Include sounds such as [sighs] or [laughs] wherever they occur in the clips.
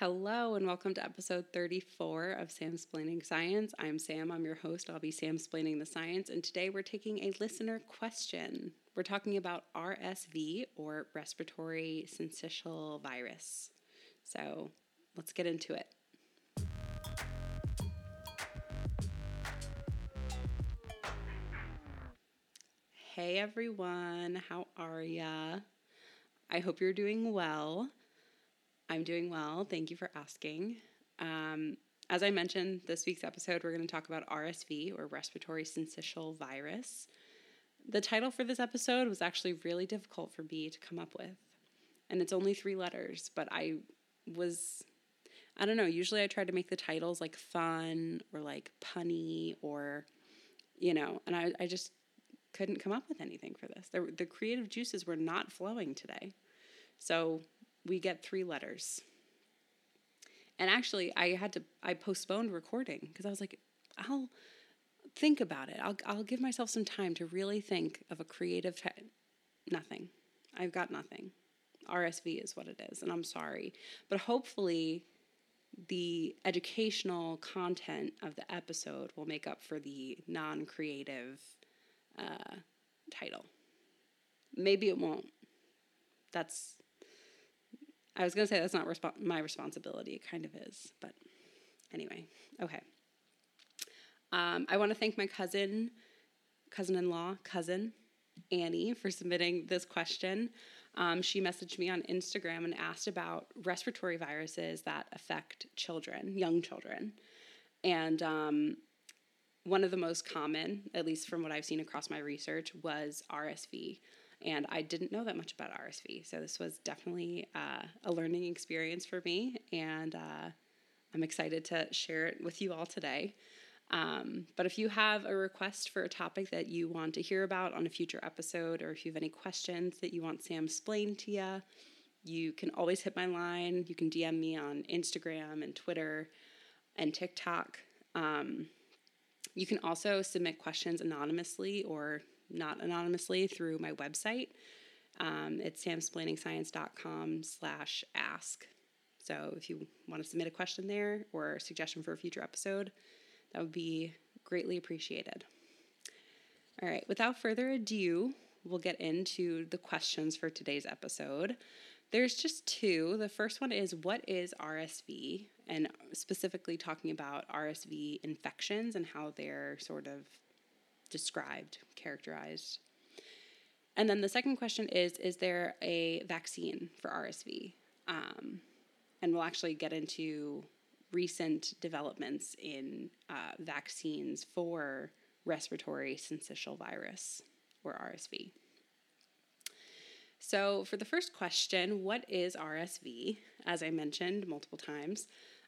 Hello, and welcome to episode 34 of Samsplaining Science. I'm Sam, I'm your host. I'll be Sam Splaining the Science, and today we're taking a listener question. We're talking about RSV, or respiratory syncytial virus. So let's get into it. Hey everyone, how are ya? I hope you're doing well. I'm doing well. Thank you for asking. Um, as I mentioned, this week's episode, we're going to talk about RSV or respiratory syncytial virus. The title for this episode was actually really difficult for me to come up with. And it's only three letters, but I was, I don't know, usually I try to make the titles like fun or like punny or, you know, and I, I just couldn't come up with anything for this. The, the creative juices were not flowing today. So we get three letters. And actually, I had to, I postponed recording because I was like, I'll think about it. I'll, I'll give myself some time to really think of a creative, t- nothing. I've got nothing. RSV is what it is, and I'm sorry. But hopefully, the educational content of the episode will make up for the non creative uh, title. Maybe it won't. That's I was going to say that's not resp- my responsibility. It kind of is. But anyway, okay. Um, I want to thank my cousin, cousin in law, cousin Annie, for submitting this question. Um, she messaged me on Instagram and asked about respiratory viruses that affect children, young children. And um, one of the most common, at least from what I've seen across my research, was RSV and I didn't know that much about RSV. So this was definitely uh, a learning experience for me, and uh, I'm excited to share it with you all today. Um, but if you have a request for a topic that you want to hear about on a future episode, or if you have any questions that you want Sam explained to you, you can always hit my line. You can DM me on Instagram and Twitter and TikTok. Um, you can also submit questions anonymously or not anonymously through my website. Um, it's samsplainingscience.com slash ask. So if you want to submit a question there or a suggestion for a future episode, that would be greatly appreciated. All right, without further ado, we'll get into the questions for today's episode. There's just two. The first one is What is RSV? And specifically talking about RSV infections and how they're sort of described, characterized. And then the second question is Is there a vaccine for RSV? Um, and we'll actually get into recent developments in uh, vaccines for respiratory syncytial virus or RSV. So, for the first question, what is RSV? As I mentioned multiple times,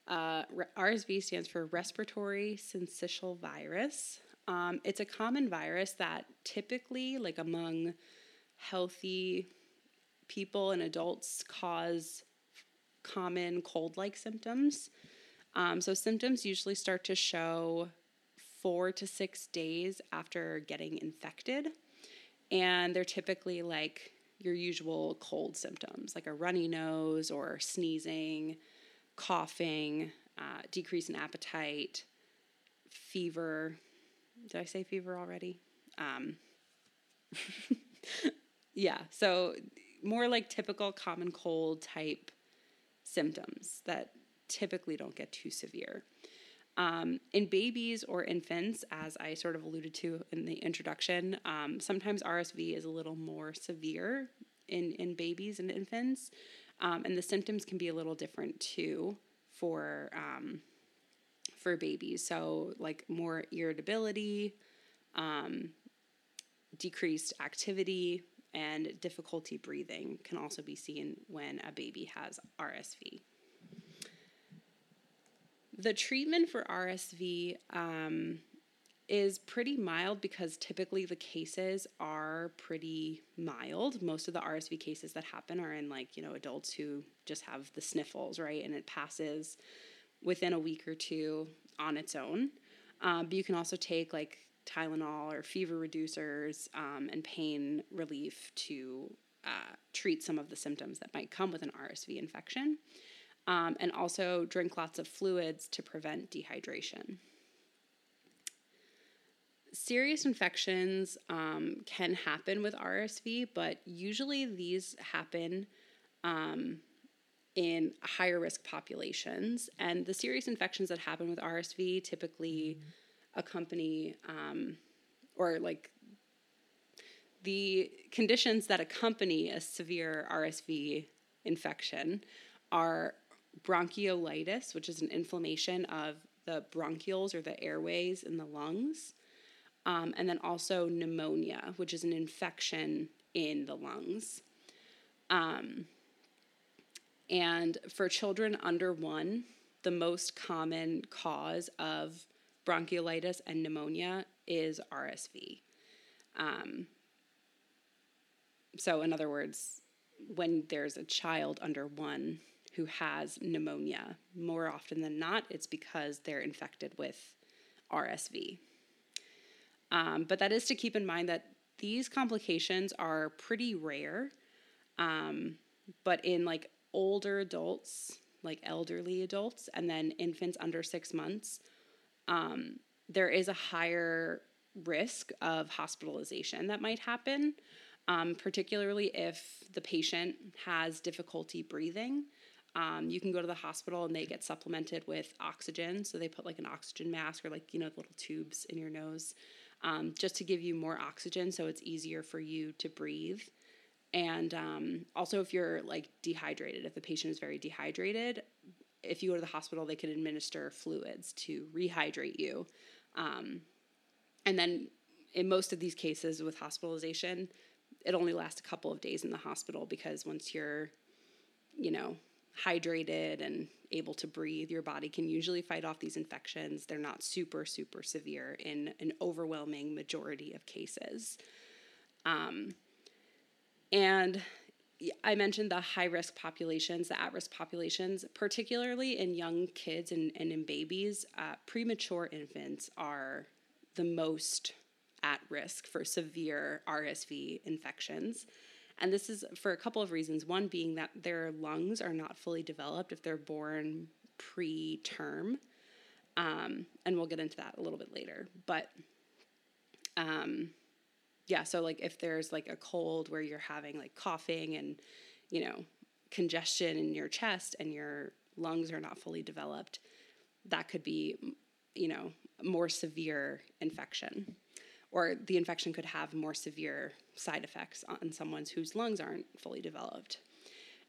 uh, RSV stands for respiratory syncytial virus. Um, it's a common virus that typically, like among healthy people and adults, cause common cold like symptoms. Um, so, symptoms usually start to show four to six days after getting infected. And they're typically like your usual cold symptoms, like a runny nose or sneezing, coughing, uh, decrease in appetite, fever, did I say fever already? Um, [laughs] yeah, so more like typical common cold type symptoms that typically don't get too severe. Um, in babies or infants, as I sort of alluded to in the introduction, um, sometimes RSV is a little more severe in, in babies and infants, um, and the symptoms can be a little different too for um, for babies. So, like more irritability, um, decreased activity, and difficulty breathing can also be seen when a baby has RSV. The treatment for RSV um, is pretty mild because typically the cases are pretty mild. Most of the RSV cases that happen are in like, you know, adults who just have the sniffles, right? And it passes within a week or two on its own. Um, but you can also take like Tylenol or fever reducers um, and pain relief to uh, treat some of the symptoms that might come with an RSV infection. um, and also drink lots of fluids to prevent dehydration. Serious infections um, can happen with RSV, but usually these happen um, in higher risk populations. And the serious infections that happen with RSV typically accompany, um, or like the conditions that accompany a severe RSV infection are bronchiolitis, which is an inflammation of the bronchioles or the airways in the lungs, um, and then also pneumonia, which is an infection in the lungs. Um, and for children under one, the most common cause of bronchiolitis and pneumonia is RSV. Um, so, in other words, when there's a child under one who has pneumonia, more often than not, it's because they're infected with RSV. Um, but that is to keep in mind that these complications are pretty rare. Um, but in like older adults, like elderly adults, and then infants under six months, um, there is a higher risk of hospitalization that might happen um, particularly if the patient has difficulty breathing. Um, you can go to the hospital and they get supplemented with oxygen. So they put like an oxygen mask or like, you know, little tubes in your nose um, just to give you more oxygen so it's easier for you to breathe. And um, also, if you're like dehydrated, if the patient is very dehydrated, if you go to the hospital, they can administer fluids to rehydrate you. Um, and then, in most of these cases with hospitalization, it only lasts a couple of days in the hospital because once you're, you know, hydrated and able to breathe, your body can usually fight off these infections. They're not super, super severe in an overwhelming majority of cases. Um, and I mentioned the high risk populations, the at risk populations, particularly in young kids and, and in babies. Uh, premature infants are the most at risk for severe RSV infections. And this is for a couple of reasons. One being that their lungs are not fully developed if they're born preterm. Um, and we'll get into that a little bit later. But um, yeah, so like if there's like a cold where you're having like coughing and, you know, congestion in your chest and your lungs are not fully developed, that could be, you know, more severe infection or the infection could have more severe side effects on someone whose lungs aren't fully developed.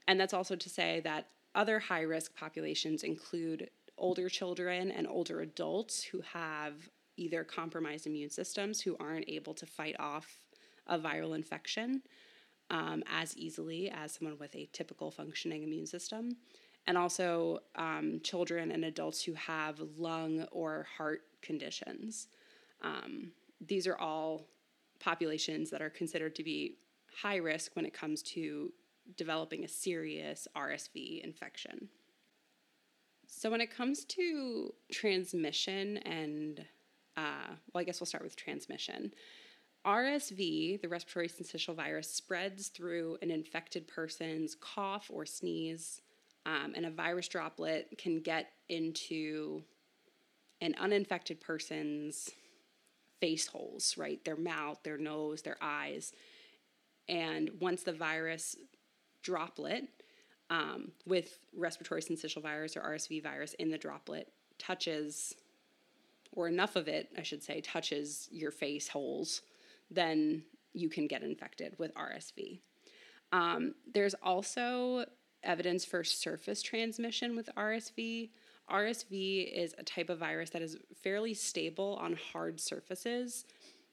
And that's also to say that other high risk populations include older children and older adults who have either compromised immune systems who aren't able to fight off a viral infection um, as easily as someone with a typical functioning immune system. And also um, children and adults who have lung or heart conditions. Um, these are all populations that are considered to be high risk when it comes to developing a serious RSV infection. So, when it comes to transmission and, uh, well, I guess we'll start with transmission. RSV, the respiratory syncytial virus, spreads through an infected person's cough or sneeze, um, and a virus droplet can get into an uninfected person's face holes, right? Their mouth, their nose, their eyes. And once the virus droplet um, with respiratory syncytial virus or RSV virus in the droplet touches, or enough of it, I should say, touches your face holes, then you can get infected with RSV. Um, there's also evidence for surface transmission with RSV. RSV is a type of virus that is fairly stable on hard surfaces,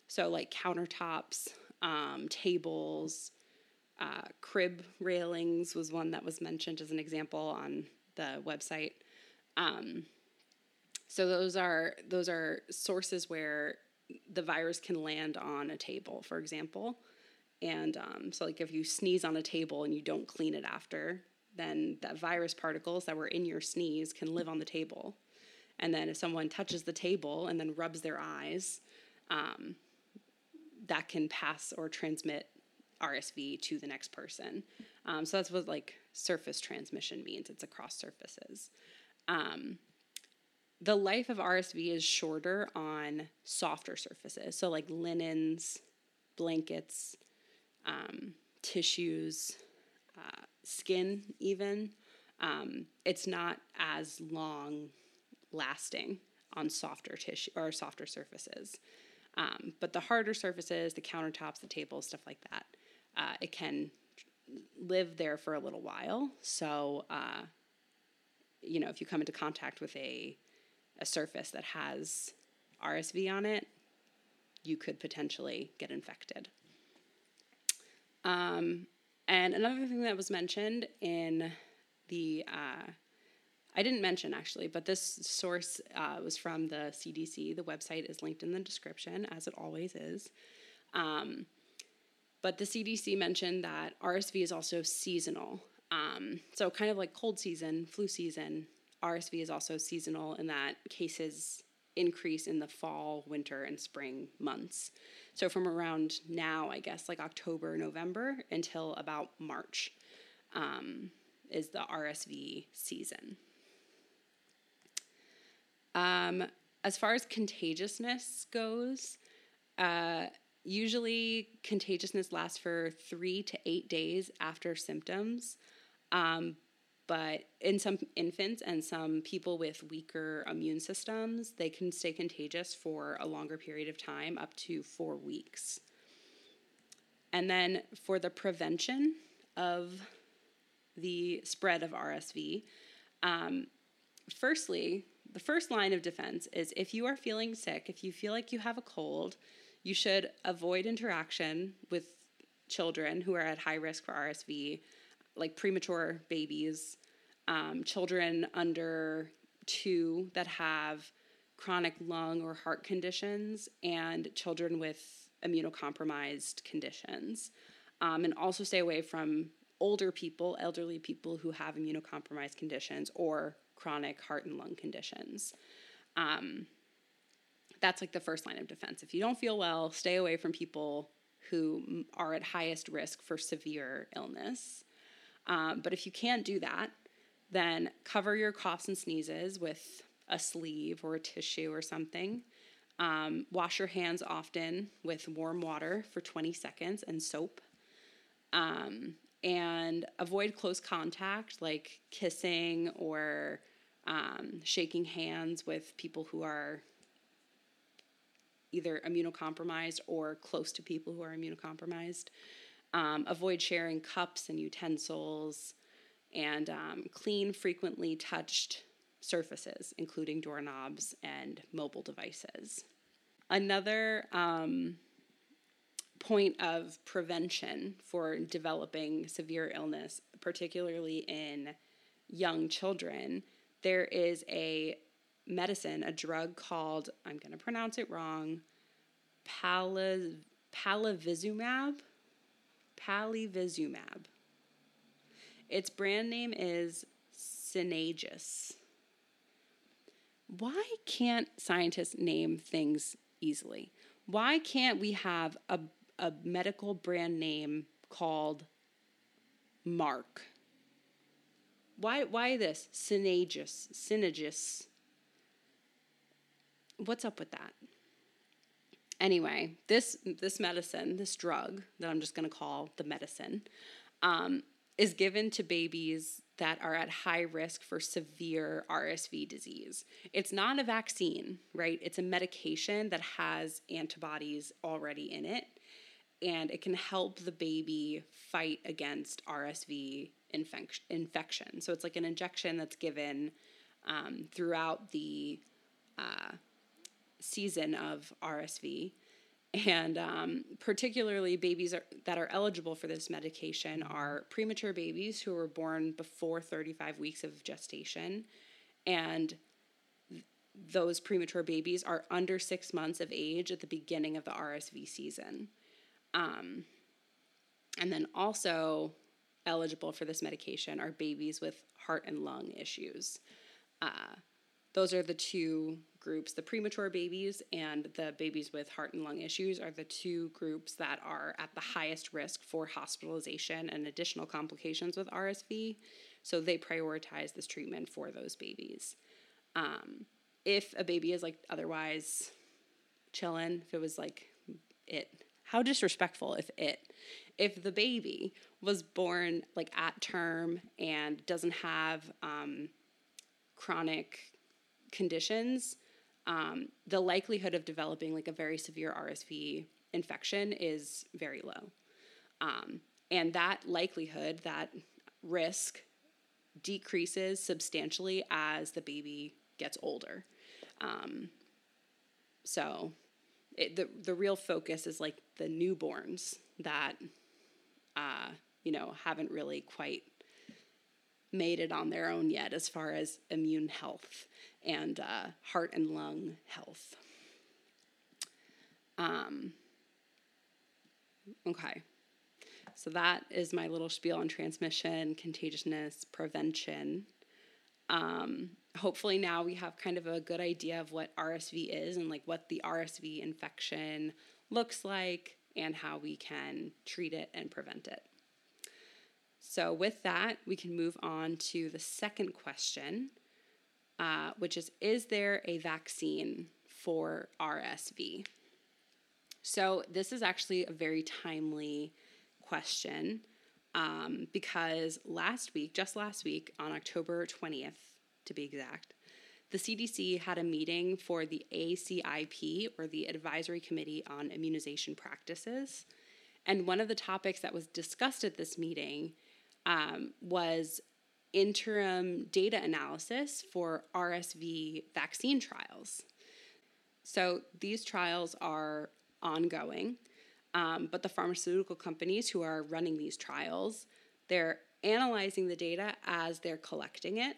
so like countertops, um, tables, uh, crib railings was one that was mentioned as an example on the website. Um, so those are those are sources where the virus can land on a table, for example. And um, so, like if you sneeze on a table and you don't clean it after, then that virus particles that were in your sneeze can live on the table. And then if someone touches the table and then rubs their eyes, um, that can pass or transmit RSV to the next person. Um, so that's what like surface transmission means. It's across surfaces. Um, the life of RSV is shorter on softer surfaces, so like linens, blankets, um, tissues, uh, skin, even. Um, it's not as long lasting on softer tissue or softer surfaces. Um, but the harder surfaces, the countertops, the tables, stuff like that, uh, it can live there for a little while. So, uh, you know, if you come into contact with a a surface that has RSV on it, you could potentially get infected. Um, and another thing that was mentioned in the, uh, I didn't mention actually, but this source uh, was from the CDC. The website is linked in the description, as it always is. Um, but the CDC mentioned that RSV is also seasonal. Um, so, kind of like cold season, flu season, RSV is also seasonal in that cases increase in the fall, winter, and spring months. So from around now, I guess, like October, November until about March um, is the RSV season. Um, as far as contagiousness goes, uh, usually contagiousness lasts for three to eight days after symptoms. Um, but in some infants and some people with weaker immune systems, they can stay contagious for a longer period of time, up to four weeks. And then for the prevention of the spread of RSV, um, firstly, the first line of defense is if you are feeling sick, if you feel like you have a cold, you should avoid interaction with children who are at high risk for RSV, like premature babies, um, children under two that have chronic lung or heart conditions, and children with immunocompromised conditions. Um, and also stay away from older people, elderly people who have immunocompromised conditions or chronic heart and lung conditions. Um, that's like the first line of defense. If you don't feel well, stay away from people who are at highest risk for severe illness. Um, but if you can't do that, then cover your coughs and sneezes with a sleeve or a tissue or something. Um, wash your hands often with warm water for 20 seconds and soap. Um, and avoid close contact like kissing or um, shaking hands with people who are either immunocompromised or close to people who are immunocompromised. Um, avoid sharing cups and utensils and um, clean, frequently touched surfaces, including doorknobs and mobile devices. Another um, point of prevention for developing severe illness, particularly in young children, there is a medicine, a drug called, I'm going to pronounce it wrong, palivizumab. Palivizumab. Its brand name is Synagis. Why can't scientists name things easily? Why can't we have a, a medical brand name called Mark? Why, why this? Synagis. Synagis. What's up with that? Anyway, this this medicine, this drug that I'm just going to call the medicine, um, is given to babies that are at high risk for severe RSV disease. It's not a vaccine, right? It's a medication that has antibodies already in it, and it can help the baby fight against RSV infec- infection. So it's like an injection that's given um, throughout the uh, season of RSV and um, particularly babies are, that are eligible for this medication are premature babies who were born before 35 weeks of gestation. And th- those premature babies are under six months of age at the beginning of the rsv season. Um, and then also eligible for this medication are babies with heart and lung issues. Uh, those are the two groups. The premature babies and the babies with heart and lung issues are the two groups that are at the highest risk for hospitalization and additional complications with RSV. So they prioritize this treatment for those babies. Um, if a baby is like otherwise chilling, if it was like it, how disrespectful if it, if the baby was born like at term and doesn't have um, chronic conditions, um, the likelihood of developing like a very severe RSV infection is very low. Um, and that likelihood, that risk, decreases substantially as the baby gets older. Um, so it, the the real focus is like the newborns that uh, you know haven't really quite made it on their own yet as far as immune health and uh, heart and lung health. Um, okay. So that is my little spiel on transmission, contagiousness, prevention. Um, hopefully now we have kind of a good idea of what RSV is and like what the RSV infection looks like and how we can treat it and prevent it. So, with that, we can move on to the second question, uh, which is Is there a vaccine for RSV? So, this is actually a very timely question um, because last week, just last week, on October 20th to be exact, the CDC had a meeting for the ACIP, or the Advisory Committee on Immunization Practices. And one of the topics that was discussed at this meeting um, was interim data analysis for RSV vaccine trials. So these trials are ongoing, um, but the pharmaceutical companies who are running these trials, they're analyzing the data as they're collecting it,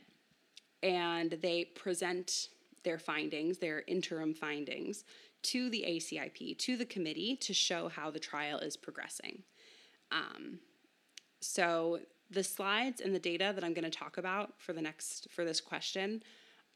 and they present their findings, their interim findings, to the ACIP, to the committee, to show how the trial is progressing. Um, so the slides and the data that I'm going to talk about for the next for this question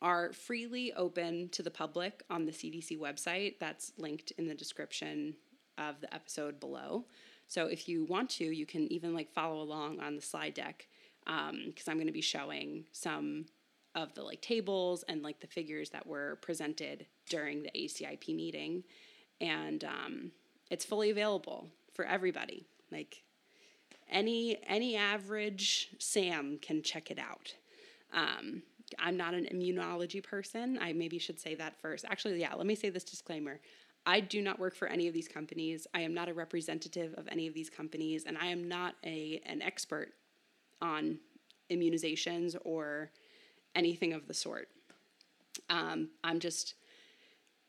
are freely open to the public on the CDC website. That's linked in the description of the episode below. So if you want to, you can even like follow along on the slide deck because um, I'm going to be showing some of the like tables and like the figures that were presented during the ACIP meeting, and um, it's fully available for everybody. Like any any average Sam can check it out. Um, I'm not an immunology person. I maybe should say that first. Actually, yeah, let me say this disclaimer. I do not work for any of these companies. I am not a representative of any of these companies, and I am not a an expert on immunizations or anything of the sort. Um, I'm just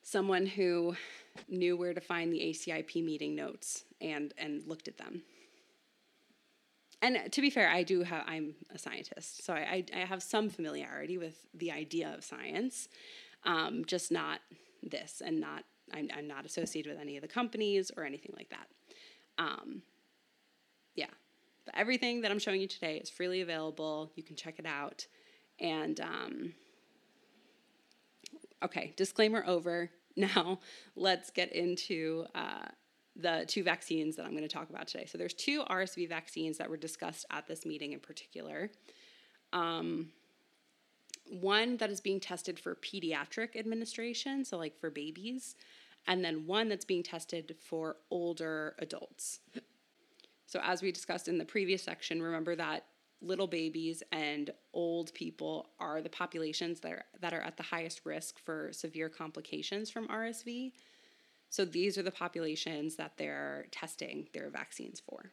someone who knew where to find the ACIP meeting notes and and looked at them and to be fair, I do have, I'm a scientist, so I, I have some familiarity with the idea of science, um, just not this, and not, I'm, I'm not associated with any of the companies or anything like that. Um, yeah, but everything that I'm showing you today is freely available. You can check it out. And, um, okay, disclaimer over. [laughs] Now, let's get into uh, the two vaccines that I'm going to talk about today. So there's two RSV vaccines that were discussed at this meeting in particular. Um, one that is being tested for pediatric administration, so like for babies, and then one that's being tested for older adults. So, as we discussed in the previous section, remember that little babies and old people are the populations that are, that are at the highest risk for severe complications from RSV. So these are the populations that they're testing their vaccines for.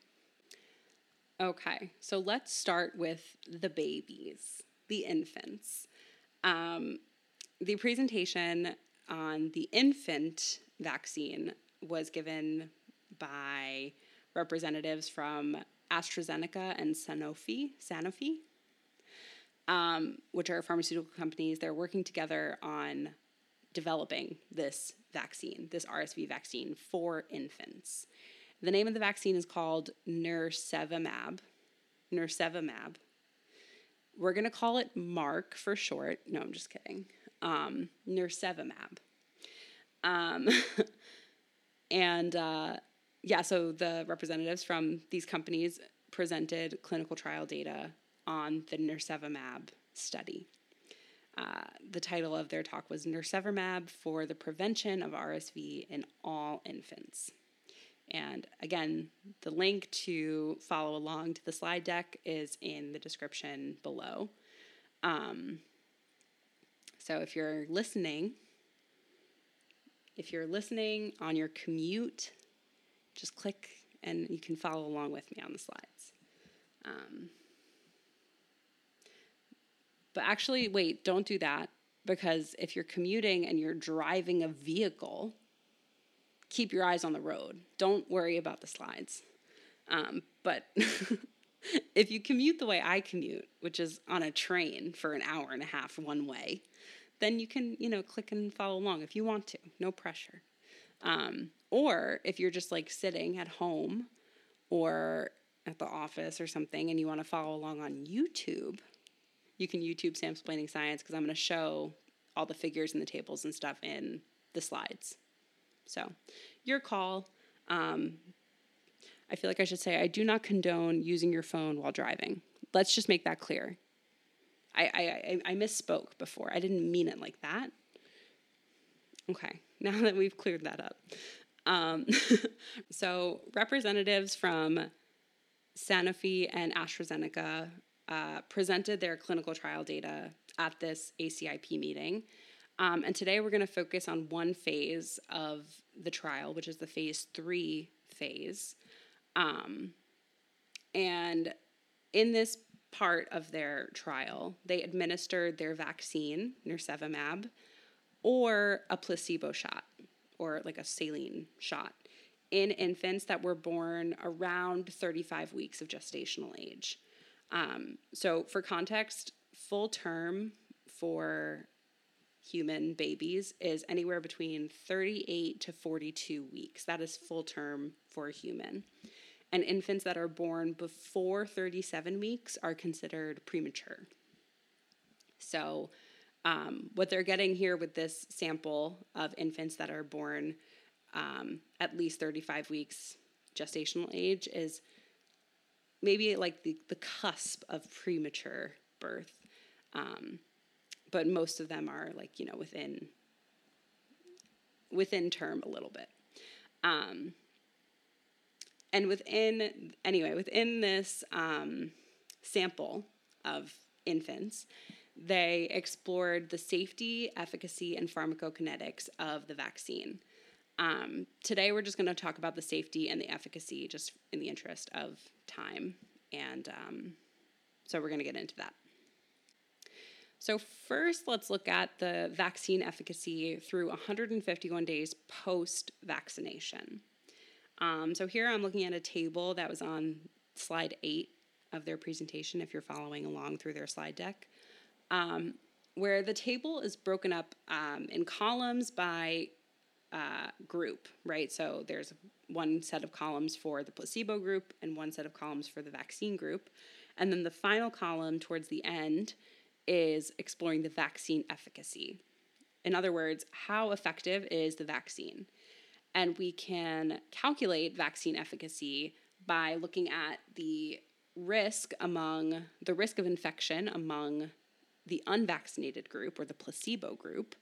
Okay, so let's start with the babies, the infants. Um, the presentation on the infant vaccine was given by representatives from AstraZeneca and Sanofi, Sanofi, um, which are pharmaceutical companies. They're working together on developing this vaccine, this RSV vaccine for infants. The name of the vaccine is called Nirsevimab. Nirsevimab. we're going to call it Mark for short. No, I'm just kidding. Um, Nirsevimab. Um, [laughs] and uh, yeah, so the representatives from these companies presented clinical trial data on the Nirsevimab study. Uh, the title of their talk was Nirsevimab for the Prevention of RSV in All Infants. And again, the link to follow along to the slide deck is in the description below. Um, so if you're listening, if you're listening on your commute, just click and you can follow along with me on the slides. Um, but actually, wait, don't do that because if you're commuting and you're driving a vehicle, keep your eyes on the road. Don't worry about the slides. Um, but [laughs] if you commute the way I commute, which is on a train for an hour and a half one way, then you can, you know, click and follow along if you want to. No pressure. Um, or if you're just like sitting at home or at the office or something and you want to follow along on YouTube, you can YouTube Samsplaining Science because I'm going to show all the figures and the tables and stuff in the slides. So, your call. Um, I feel like I should say I do not condone using your phone while driving. Let's just make that clear. I, I, I misspoke before. I didn't mean it like that. Okay, [laughs] now that we've cleared that up. Um, [laughs] so, representatives from Sanofi and AstraZeneca uh, presented their clinical trial data at this ACIP meeting. Um, and today we're going to focus on one phase of the trial, which is the phase three phase. Um, and in this part of their trial, they administered their vaccine, nirsevimab, or a placebo shot, or like a saline shot, in infants that were born around 35 weeks of gestational age. Um, so, for context, full term for human babies is anywhere between 38 to 42 weeks. That is full term for a human and infants that are born before 37 weeks are considered premature. So, um, what they're getting here with this sample of infants that are born um, at least 35 weeks gestational age is maybe like the, the cusp of premature birth. Um, but most of them are like, you know, within within term a little bit. Um, and within, anyway, within this um, sample of infants, they explored the safety, efficacy, and pharmacokinetics of the vaccine. Um, today, we're just going to talk about the safety and the efficacy just in the interest of time. And um, so we're going to get into that. So, first, let's look at the vaccine efficacy through 151 days post vaccination. Um, so here I'm looking at a table that was on slide eight of their presentation, if you're following along through their slide deck, um, where the table is broken up um, in columns by uh, group, right? So there's one set of columns for the placebo group and one set of columns for the vaccine group. And then the final column towards the end is exploring the vaccine efficacy. In other words, how effective is the vaccine? And we can calculate vaccine efficacy by looking at the risk among the risk of infection among the unvaccinated group or the placebo group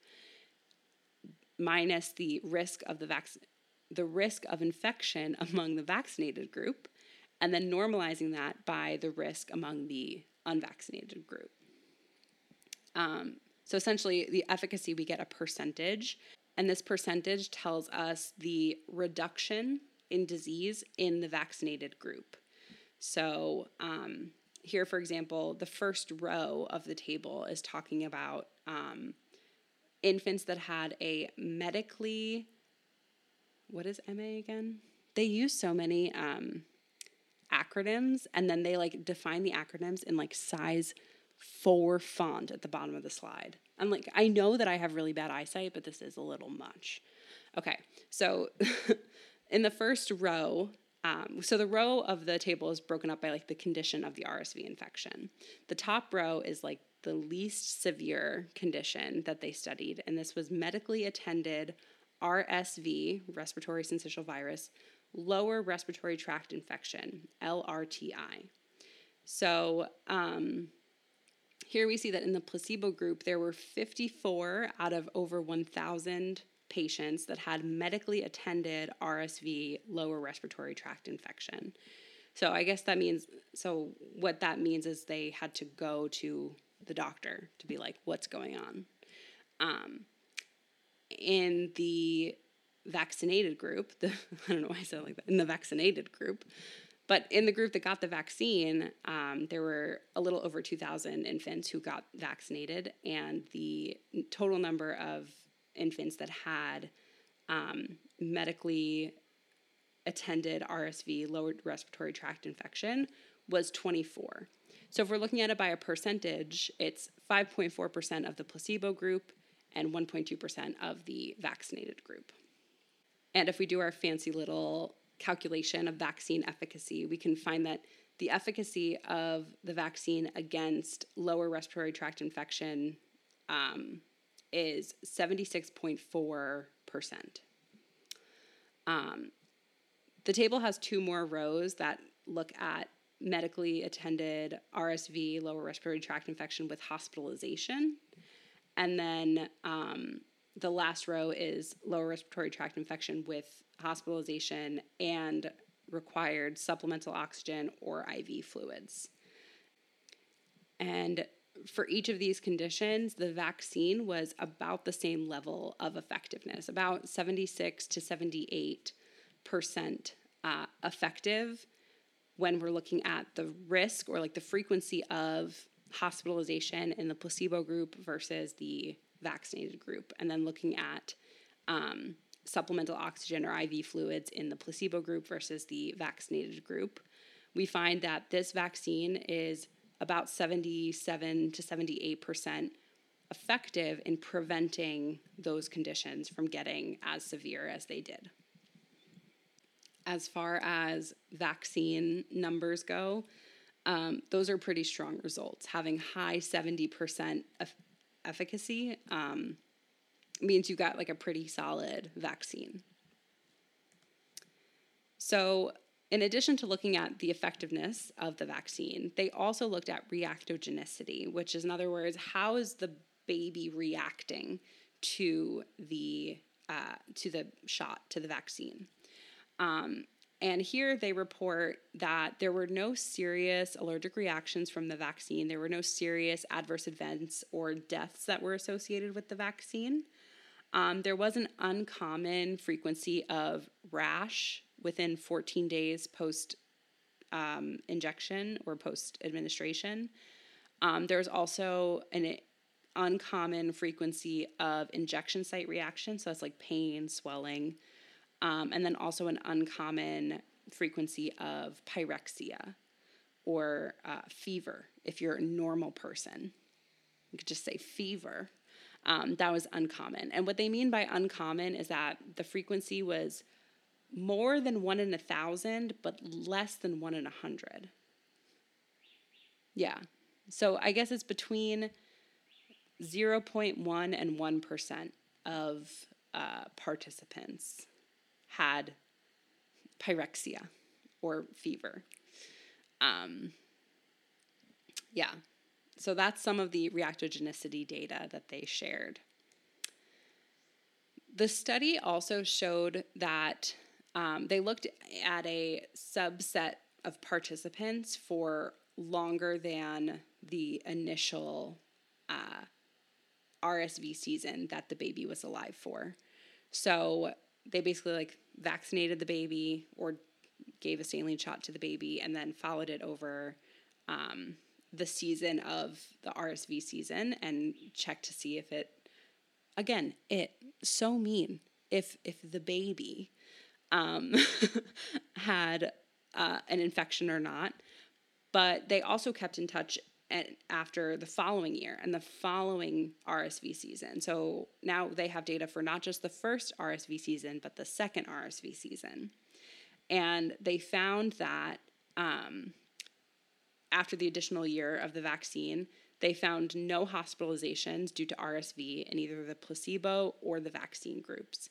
minus the risk of the vac- the risk of infection [laughs] among the vaccinated group and then normalizing that by the risk among the unvaccinated group. Um, so essentially, the efficacy we get a percentage and this percentage tells us the reduction in disease in the vaccinated group. So, um, here, for example, the first row of the table is talking about um, infants that had a medically, what is MA again? They use so many um, acronyms and then they like define the acronyms in like size four font at the bottom of the slide. I'm like, I know that I have really bad eyesight, but this is a little much. Okay, so [laughs] in the first row um, so the row of the table is broken up by like the condition of the RSV infection. The top row is like the least severe condition that they studied, and this was medically attended RSV, respiratory syncytial virus, lower respiratory tract infection, LRTI. So um, here we see that in the placebo group, there were 54 out of over 1,000 patients that had medically attended RSV, lower respiratory tract infection. So I guess that means, so what that means is they had to go to the doctor to be like, what's going on? Um, in the vaccinated group, the, [laughs] I don't know why I said like that, in the vaccinated group, but in the group that got the vaccine, um, there were a little over 2,000 infants who got vaccinated, and the total number of infants that had um, medically attended RSV, lower respiratory tract infection, was 24. So if we're looking at it by a percentage, it's 5.4% of the placebo group and 1.2% of the vaccinated group. And if we do our fancy little calculation of vaccine efficacy, we can find that the efficacy of the vaccine against lower respiratory tract infection um, is 76.4%. Um, the table has two more rows that look at medically attended RSV, lower respiratory tract infection with hospitalization. And then um, the last row is lower respiratory tract infection with hospitalization and required supplemental oxygen or IV fluids. And for each of these conditions, the vaccine was about the same level of effectiveness, about 76 to 78 percent uh, effective when we're looking at the risk or like the frequency of hospitalization in the placebo group versus the vaccinated group, and then looking at um, supplemental oxygen or IV fluids in the placebo group versus the vaccinated group. We find that this vaccine is about 77 to 78% effective in preventing those conditions from getting as severe as they did. As far as vaccine numbers go, um, those are pretty strong results. Having high 70% of efficacy um, means you've got like a pretty solid vaccine. So, in addition to looking at the effectiveness of the vaccine, they also looked at reactogenicity, which is, in other words, how is the baby reacting to the uh, to the shot, to the vaccine. Um, and here they report that there were no serious allergic reactions from the vaccine. There were no serious adverse events or deaths that were associated with the vaccine. Um, there was an uncommon frequency of rash within 14 days post um, injection or post administration. Um, there's also an uncommon frequency of injection site reaction, so that's like pain, swelling, um, and then also an uncommon frequency of pyrexia or uh, fever if you're a normal person. You could just say fever. Um, that was uncommon. And what they mean by uncommon is that the frequency was more than one in a thousand, but less than one in a hundred. Yeah. So I guess it's between 0.1 and 1% of uh, participants had pyrexia or fever. Um, yeah. So that's some of the reactogenicity data that they shared. The study also showed that um, they looked at a subset of participants for longer than the initial uh, RSV season that the baby was alive for. So they basically like vaccinated the baby or gave a saline shot to the baby and then followed it over um, the season of the RSV season and checked to see if it, again, it so mean if if the baby um, [laughs] had uh, an infection or not. But they also kept in touch after the following year and the following RSV season. So now they have data for not just the first RSV season, but the second RSV season. And they found that um, after the additional year of the vaccine, they found no hospitalizations due to RSV in either the placebo or the vaccine groups.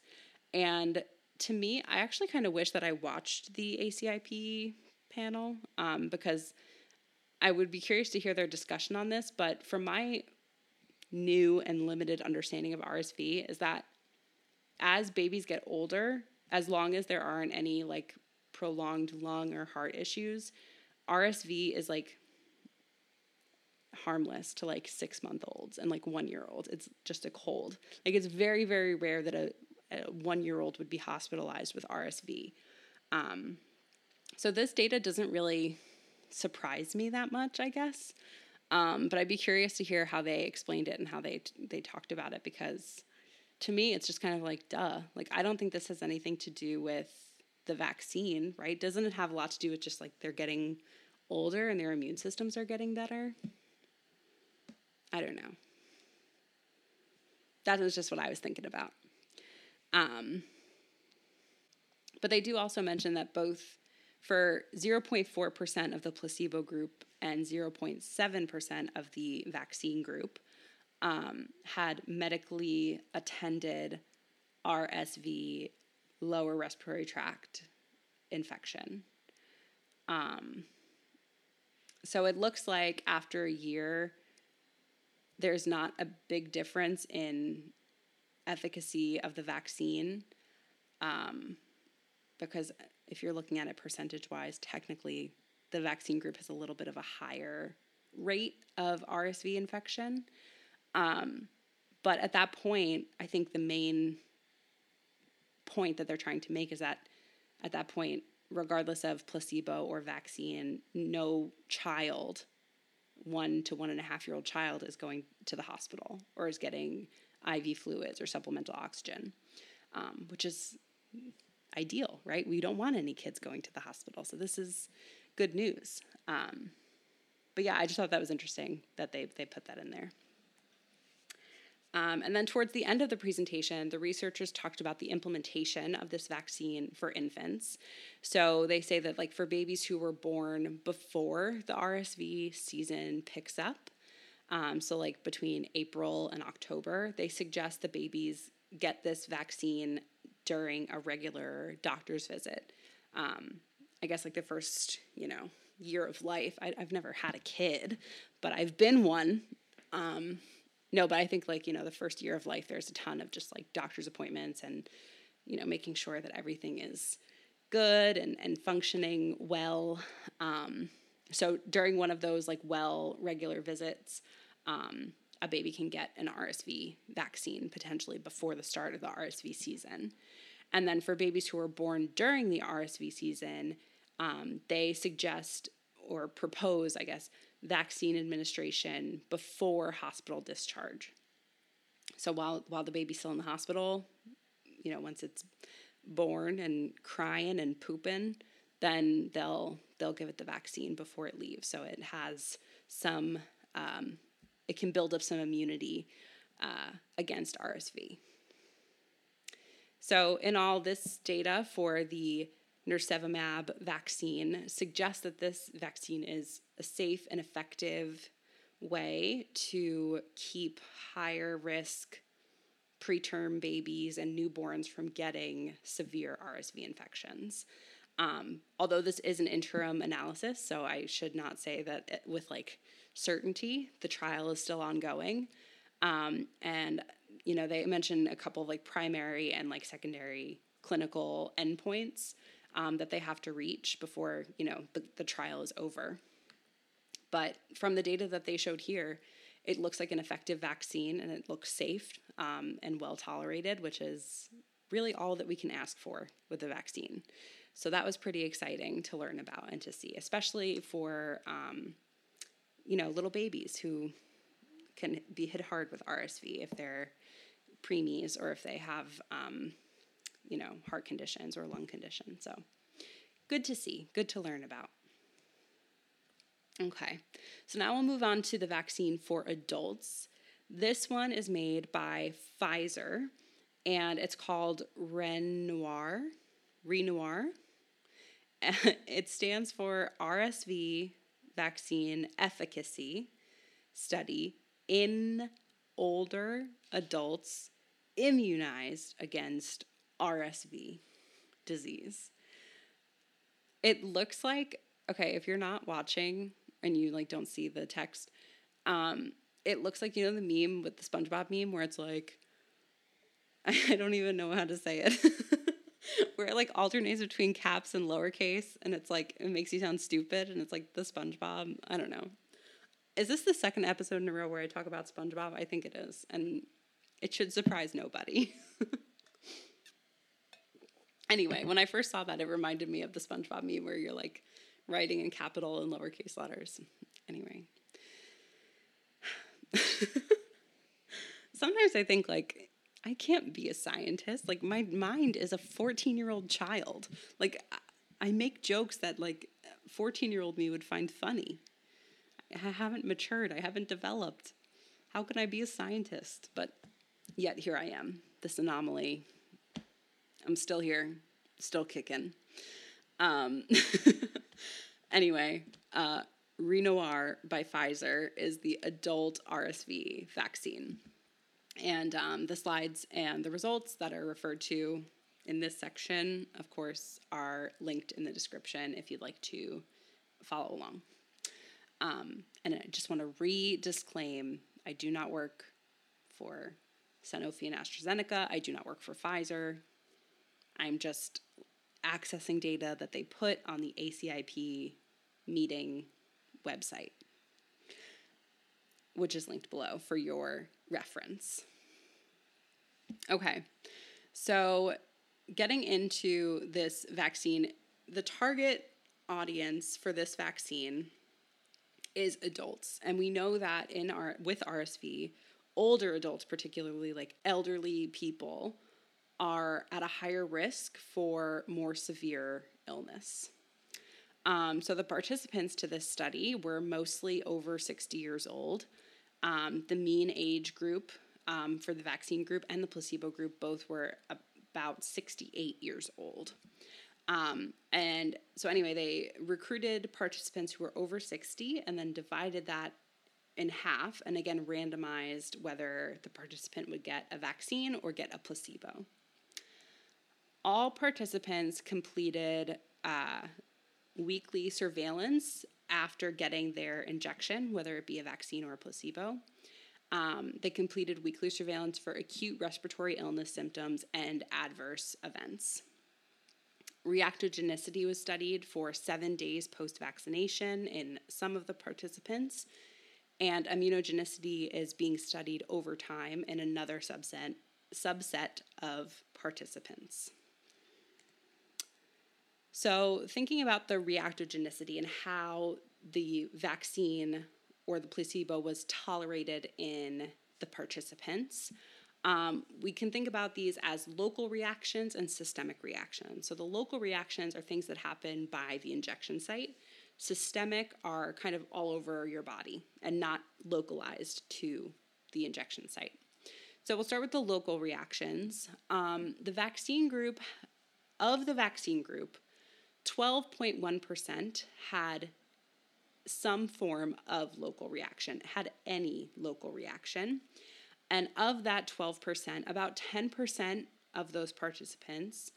And to me, I actually kind of wish that I watched the ACIP panel um, because I would be curious to hear their discussion on this. But from my new and limited understanding of RSV, is that as babies get older, as long as there aren't any like prolonged lung or heart issues, RSV is like harmless to like six month olds and like one year olds. It's just a cold. Like it's very, very rare that a, a one year old would be hospitalized with RSV. Um, so this data doesn't really surprise me that much, I guess. Um, but I'd be curious to hear how they explained it and how they they talked about it because to me it's just kind of like duh. Like I don't think this has anything to do with the vaccine, right? Doesn't it have a lot to do with just like they're getting older and their immune systems are getting better? I don't know. That was just what I was thinking about. Um, but they do also mention that both for 0.4% of the placebo group and 0.7% of the vaccine group um, had medically attended RSV, lower respiratory tract infection. Um, so it looks like after a year, there's not a big difference in efficacy of the vaccine um, because if you're looking at it percentage wise, technically the vaccine group has a little bit of a higher rate of RSV infection. Um, but at that point, I think the main point that they're trying to make is that at that point, regardless of placebo or vaccine, no child one to one and a half year old child is going to the hospital or is getting IV fluids or supplemental oxygen, um, which is ideal, right? We don't want any kids going to the hospital. So this is good news. Um, but yeah, I just thought that was interesting that they, they put that in there. Um, and then towards the end of the presentation, the researchers talked about the implementation of this vaccine for infants. So they say that, like, for babies who were born before the RSV season picks up, um, so like between April and October, they suggest the babies get this vaccine during a regular doctor's visit. Um, I guess, like, the first, you know, year of life. I, have never had a kid, but I've been one. Um, no, but I think like, you know, the first year of life, there's a ton of just like doctor's appointments and, you know, making sure that everything is good and, and functioning well. Um, so during one of those like well regular visits, um, a baby can get an RSV vaccine potentially before the start of the RSV season. And then for babies who are born during the RSV season, um, they suggest or propose, I guess, vaccine administration before hospital discharge. So while while the baby's still in the hospital, you know, once it's born and crying and pooping, then they'll they'll give it the vaccine before it leaves. So it has some, um, it can build up some immunity uh, against RSV. So in all, this data for the nirsevimab vaccine suggests that this vaccine is a safe and effective way to keep higher risk preterm babies and newborns from getting severe RSV infections. Um, although this is an interim analysis, so I should not say that it, with like certainty, the trial is still ongoing. Um, and you know, they mentioned a couple of like primary and like secondary clinical endpoints um, that they have to reach before you know the, the trial is over. But from the data that they showed here, it looks like an effective vaccine and it looks safe um, and well tolerated, which is really all that we can ask for with the vaccine. So that was pretty exciting to learn about and to see, especially for um, you know little babies who can be hit hard with RSV if they're preemies or if they have um, you know, heart conditions or lung conditions. So good to see, good to learn about. Okay, so now we'll move on to the vaccine for adults. This one is made by Pfizer and it's called Renoir. Renoir. [laughs] it stands for RSV vaccine efficacy study in older adults immunized against RSV disease. It looks like okay, if you're not watching and you like don't see the text, um, it looks like you know the meme with the SpongeBob meme where it's like [laughs] I don't even know how to say it. [laughs] [laughs] where it like alternates between caps and lowercase and it's like it makes you sound stupid and it's like the SpongeBob. I don't know. Is this the second episode in a row where I talk about SpongeBob? I think it is. And it should surprise nobody. [laughs] anyway, when I first saw that, it reminded me of the SpongeBob meme where you're like writing in capital and lowercase letters. Anyway. [sighs] Sometimes I think like I can't be a scientist. Like my mind is a 14-year-old child. Like I make jokes that like 14-year-old me would find funny. I haven't matured. I haven't developed. How can I be a scientist? But yet here I am, this anomaly. I'm still here, still kicking. Um, [laughs] anyway, uh, Renoir by Pfizer is the adult RSV vaccine. And um, the slides and the results that are referred to in this section, of course, are linked in the description if you'd like to follow along. Um, and I just want to re disclaim I do not work for Sanofi and AstraZeneca. I do not work for Pfizer. I'm just accessing data that they put on the ACIP meeting website, which is linked below for your reference. Okay, so getting into this vaccine, the target audience for this vaccine is adults. And we know that in our with RSV, older adults, particularly like elderly people, are at a higher risk for more severe illness. Um, so the participants to this study were mostly over 60 years old. Um, the mean age group um, for the vaccine group and the placebo group both were about 68 years old. Um, and so, anyway, they recruited participants who were over 60 and then divided that in half and again randomized whether the participant would get a vaccine or get a placebo. All participants completed uh, weekly surveillance after getting their injection, whether it be a vaccine or a placebo. Um, they completed weekly surveillance for acute respiratory illness symptoms and adverse events. Reactogenicity was studied for seven days post vaccination in some of the participants, and immunogenicity is being studied over time in another subset, subset of participants. So, thinking about the reactogenicity and how the vaccine or the placebo was tolerated in the participants, um, we can think about these as local reactions and systemic reactions. So, the local reactions are things that happen by the injection site. Systemic are kind of all over your body and not localized to the injection site. So, we'll start with the local reactions. Um, the vaccine group, of the vaccine group, 12.1% had some form of local reaction, had any local reaction. And of that 12%, about 10% of those participants,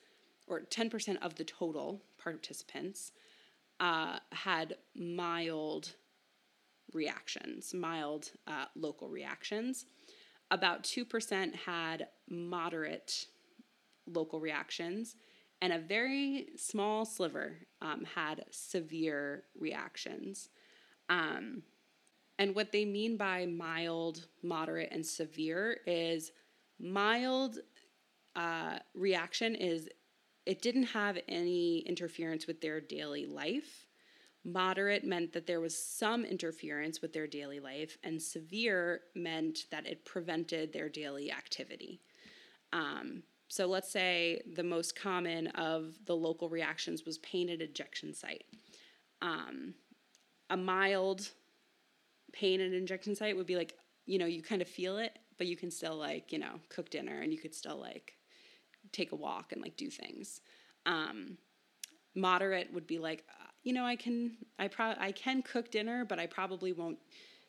or 10% of the total participants, uh, had mild reactions, mild uh, local reactions. About 2% had moderate local reactions, and a very small sliver um, had severe reactions. Um, and what they mean by mild, moderate, and severe is mild uh, reaction is it didn't have any interference with their daily life. Moderate meant that there was some interference with their daily life, and severe meant that it prevented their daily activity. Um, so let's say the most common of the local reactions was pain at injection site. Um, a mild pain at injection site would be like, you know, you kind of feel it, but you can still like, you know, cook dinner and you could still like take a walk and like do things. Um, moderate would be like, uh, you know, I can I pro- I can cook dinner, but I probably won't,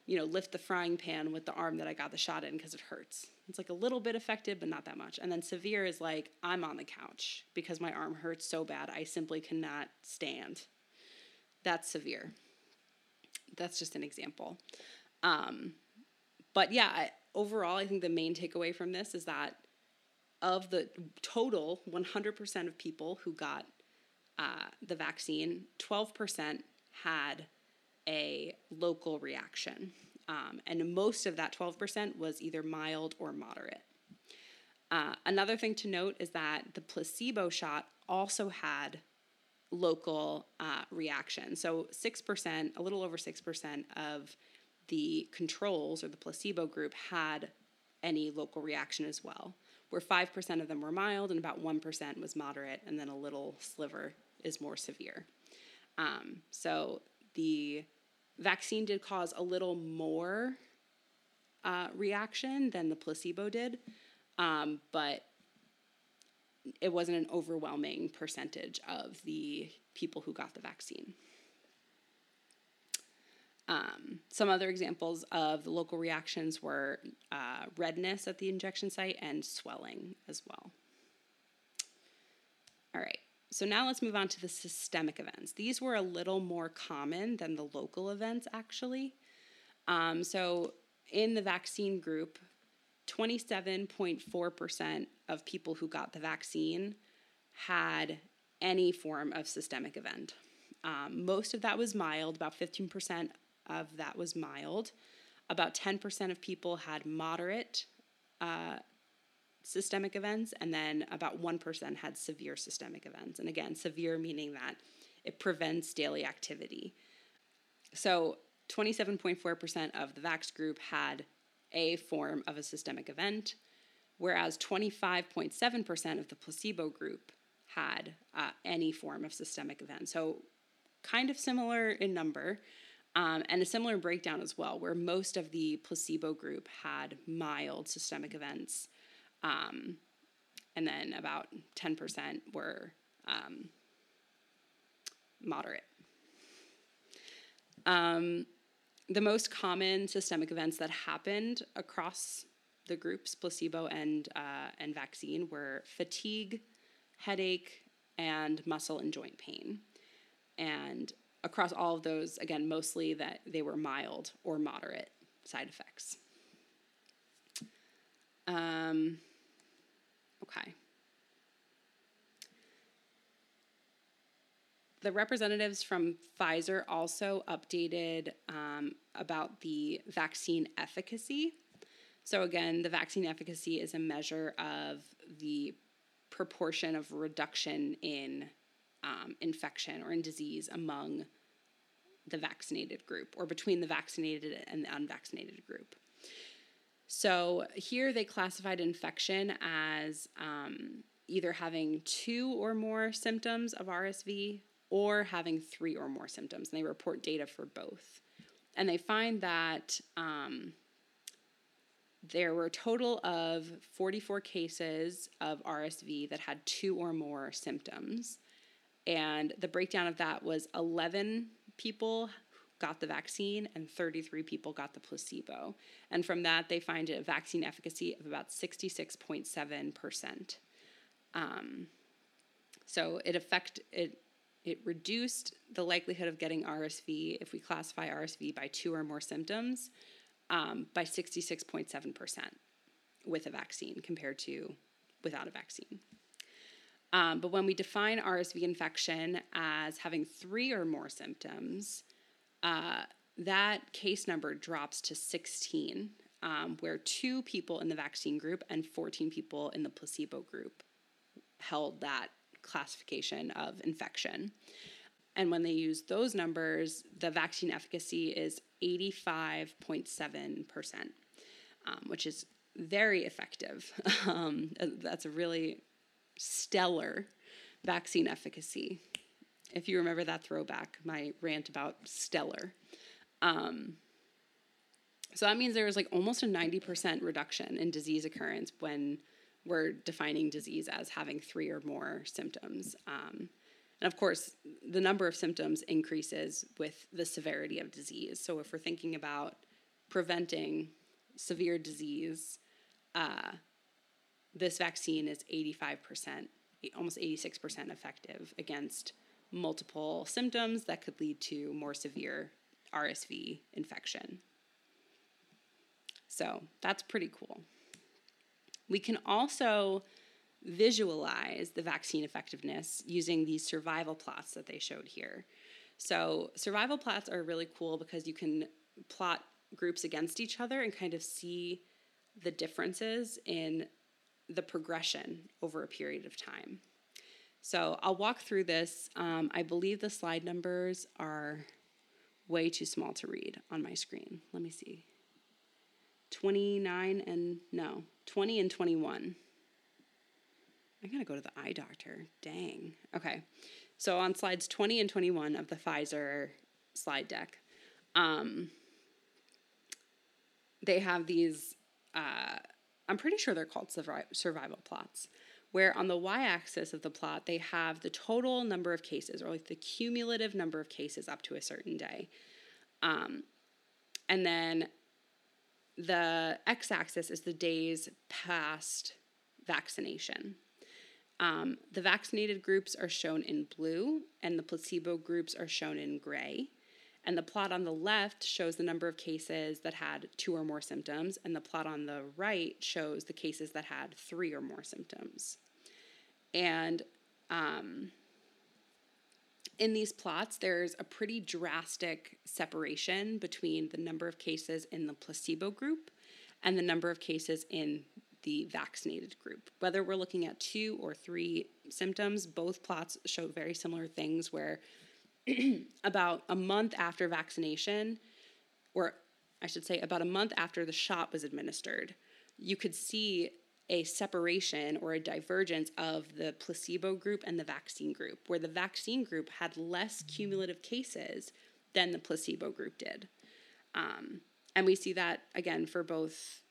you know, lift the frying pan with the arm that I got the shot in because it hurts. It's like a little bit affected, but not that much. And then severe is like I'm on the couch because my arm hurts so bad I simply cannot stand. That's severe. That's just an example. Um, but yeah, I, overall, I think the main takeaway from this is that of the total 100% of people who got uh, the vaccine, 12% had a local reaction. Um, and most of that 12% was either mild or moderate. Uh, another thing to note is that the placebo shot also had local uh, reaction. So 6%, a little over 6% of the controls or the placebo group had any local reaction as well, where 5% of them were mild and about 1% was moderate, and then a little sliver is more severe. Um, so the vaccine did cause a little more uh, reaction than the placebo did, um, but it wasn't an overwhelming percentage of the people who got the vaccine. Um, some other examples of the local reactions were uh, redness at the injection site and swelling as well. All right, so now let's move on to the systemic events. These were a little more common than the local events, actually. Um, so in the vaccine group, 27.4% of people who got the vaccine had any form of systemic event. Um, most of that was mild, about 15% of that was mild. About 10% of people had moderate uh, systemic events, and then about 1% had severe systemic events. And again, severe meaning that it prevents daily activity. So 27.4% of the VAX group had a form of a systemic event, whereas 25.7% of the placebo group had uh, any form of systemic event. So, kind of similar in number, um, and a similar breakdown as well, where most of the placebo group had mild systemic events, um, and then about 10% were um, moderate. Um, the most common systemic events that happened across the groups, placebo and, uh, and vaccine, were fatigue, headache, and muscle and joint pain. And across all of those, again, mostly that they were mild or moderate side effects. Um, okay. The representatives from Pfizer also updated um, about the vaccine efficacy. So, again, the vaccine efficacy is a measure of the proportion of reduction in um, infection or in disease among the vaccinated group or between the vaccinated and the unvaccinated group. So here they classified infection as um, either having two or more symptoms of RSV or having three or more symptoms. And they report data for both. And they find that um, there were a total of 44 cases of RSV that had two or more symptoms. And the breakdown of that was 11 people got the vaccine and 33 people got the placebo. And from that, they find a vaccine efficacy of about 66.7%. Um, so it affect it it reduced the likelihood of getting RSV if we classify RSV by two or more symptoms um, by 66.7% with a vaccine compared to without a vaccine. Um, but when we define RSV infection as having three or more symptoms, uh, that case number drops to 16, um, where two people in the vaccine group and 14 people in the placebo group held that classification of infection. And when they use those numbers, the vaccine efficacy is 85.7%, um, which is very effective. [laughs] Um, that's a really stellar vaccine efficacy. If you remember that throwback, my rant about stellar. Um, so that means there was like almost a 90% reduction in disease occurrence when we're defining disease as having three or more symptoms. Um, And of course, the number of symptoms increases with the severity of disease. So if we're thinking about preventing severe disease, uh, this vaccine is 85%, almost 86% effective against multiple symptoms that could lead to more severe RSV infection. So that's pretty cool. We can also visualize the vaccine effectiveness using these survival plots that they showed here. So, survival plots are really cool because you can plot groups against each other and kind of see the differences in the progression over a period of time. So, I'll walk through this. Um, I believe the slide numbers are way too small to read on my screen. Let me see. 29 and no, 20 and 21. I gotta go to the eye doctor. Dang. Okay. So on slides 20 and 21 of the Pfizer slide deck, um, they have these, uh, I'm pretty sure they're called survival plots, where on the y axis of the plot, they have the total number of cases, or like the cumulative number of cases up to a certain day. Um, and then the x axis is the days past vaccination. Um, the vaccinated groups are shown in blue, and the placebo groups are shown in gray. And the plot on the left shows the number of cases that had two or more symptoms, and the plot on the right shows the cases that had three or more symptoms. And um, in these plots, there's a pretty drastic separation between the number of cases in the placebo group and the number of cases in the vaccinated group. Whether we're looking at two or three symptoms, both plots show very similar things where [clears throat] about a month after vaccination, or I should say about a month after the shot was administered, you could see a separation or a divergence of the placebo group and the vaccine group, where the vaccine group had less cumulative cases than the placebo group did. Um, and we see that again for both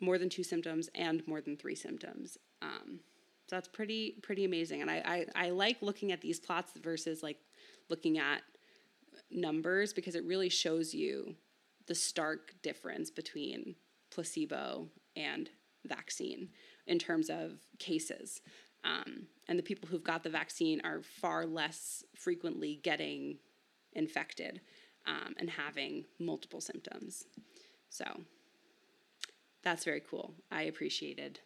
more than two symptoms and more than three symptoms. Um, so that's pretty pretty amazing. And I, I, I like looking at these plots versus like looking at numbers because it really shows you the stark difference between placebo and vaccine in terms of cases. Um, and the people who've got the vaccine are far less frequently getting infected um, and having multiple symptoms. So that's very cool. I appreciated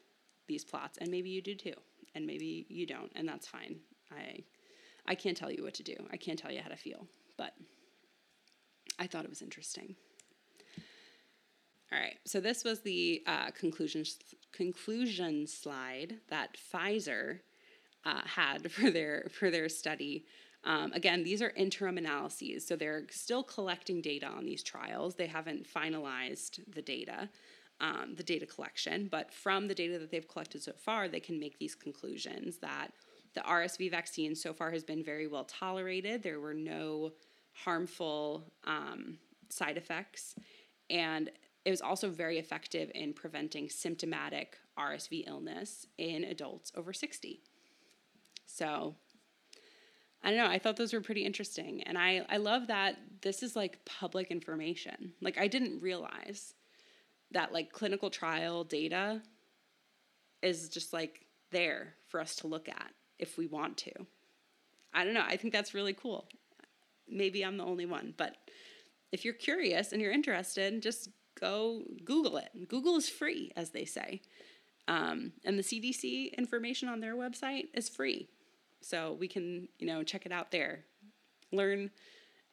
these plots, and maybe you do too, and maybe you don't, and that's fine. I I can't tell you what to do. I can't tell you how to feel, but I thought it was interesting. All right, so this was the uh, conclusion conclusion slide that Pfizer uh, had [laughs] for their for their study. Um, again, these are interim analyses, so they're still collecting data on these trials. They haven't finalized the data, um, the data collection, but from the data that they've collected so far, they can make these conclusions that the RSV vaccine so far has been very well tolerated. There were no harmful um, side effects, and it was also very effective in preventing symptomatic RSV illness in adults over 60. So, I don't know, I thought those were pretty interesting. And I, I love that this is like public information. Like, I didn't realize that like clinical trial data is just like there for us to look at if we want to. I don't know, I think that's really cool. Maybe I'm the only one, but if you're curious and you're interested, just go Google it. Google is free, as they say. Um, and the CDC information on their website is free. So we can, you know, check it out there. Learn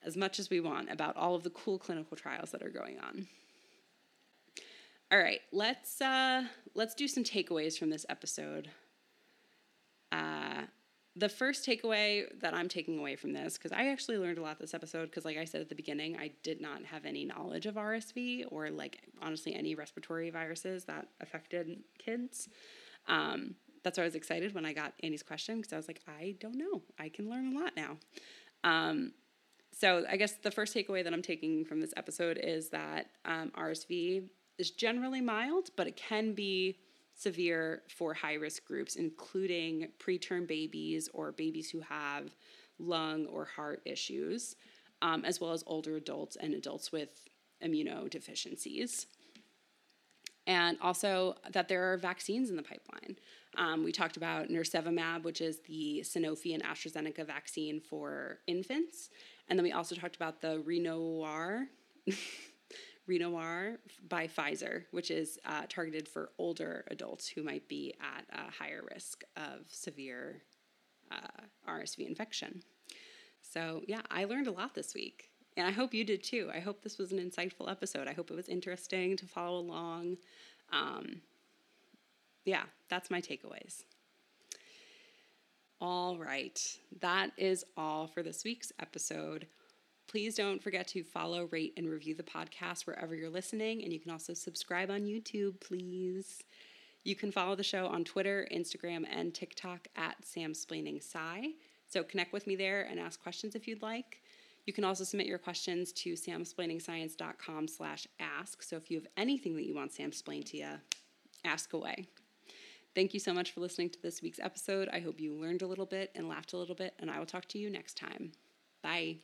as much as we want about all of the cool clinical trials that are going on. All right, let's uh, let's do some takeaways from this episode. Uh, the first takeaway that I'm taking away from this, because I actually learned a lot this episode, because like I said at the beginning, I did not have any knowledge of RSV or like honestly any respiratory viruses that affected kids. Um, that's why I was excited when I got Annie's question because I was like, I don't know. I can learn a lot now. Um, so I guess the first takeaway that I'm taking from this episode is that um, RSV is generally mild, but it can be severe for high risk groups, including preterm babies or babies who have lung or heart issues, um, as well as older adults and adults with immunodeficiencies. And also that there are vaccines in the pipeline. Um, we talked about nirsevimab, which is the Sanofi and AstraZeneca vaccine for infants. And then we also talked about the Renoir, [laughs] Renoir by Pfizer, which is uh, targeted for older adults who might be at a higher risk of severe uh, RSV infection. So, yeah, I learned a lot this week. And I hope you did too. I hope this was an insightful episode. I hope it was interesting to follow along. Um, yeah, that's my takeaways. All right, that is all for this week's episode. Please don't forget to follow, rate, and review the podcast wherever you're listening. And you can also subscribe on YouTube, please. You can follow the show on Twitter, Instagram, and TikTok at SamSplainingSci. So connect with me there and ask questions if you'd like. You can also submit your questions to samsplainingscience.com slash ask. So if you have anything that you want Sam explain to you, ask away. Thank you so much for listening to this week's episode. I hope you learned a little bit and laughed a little bit, and I will talk to you next time. Bye.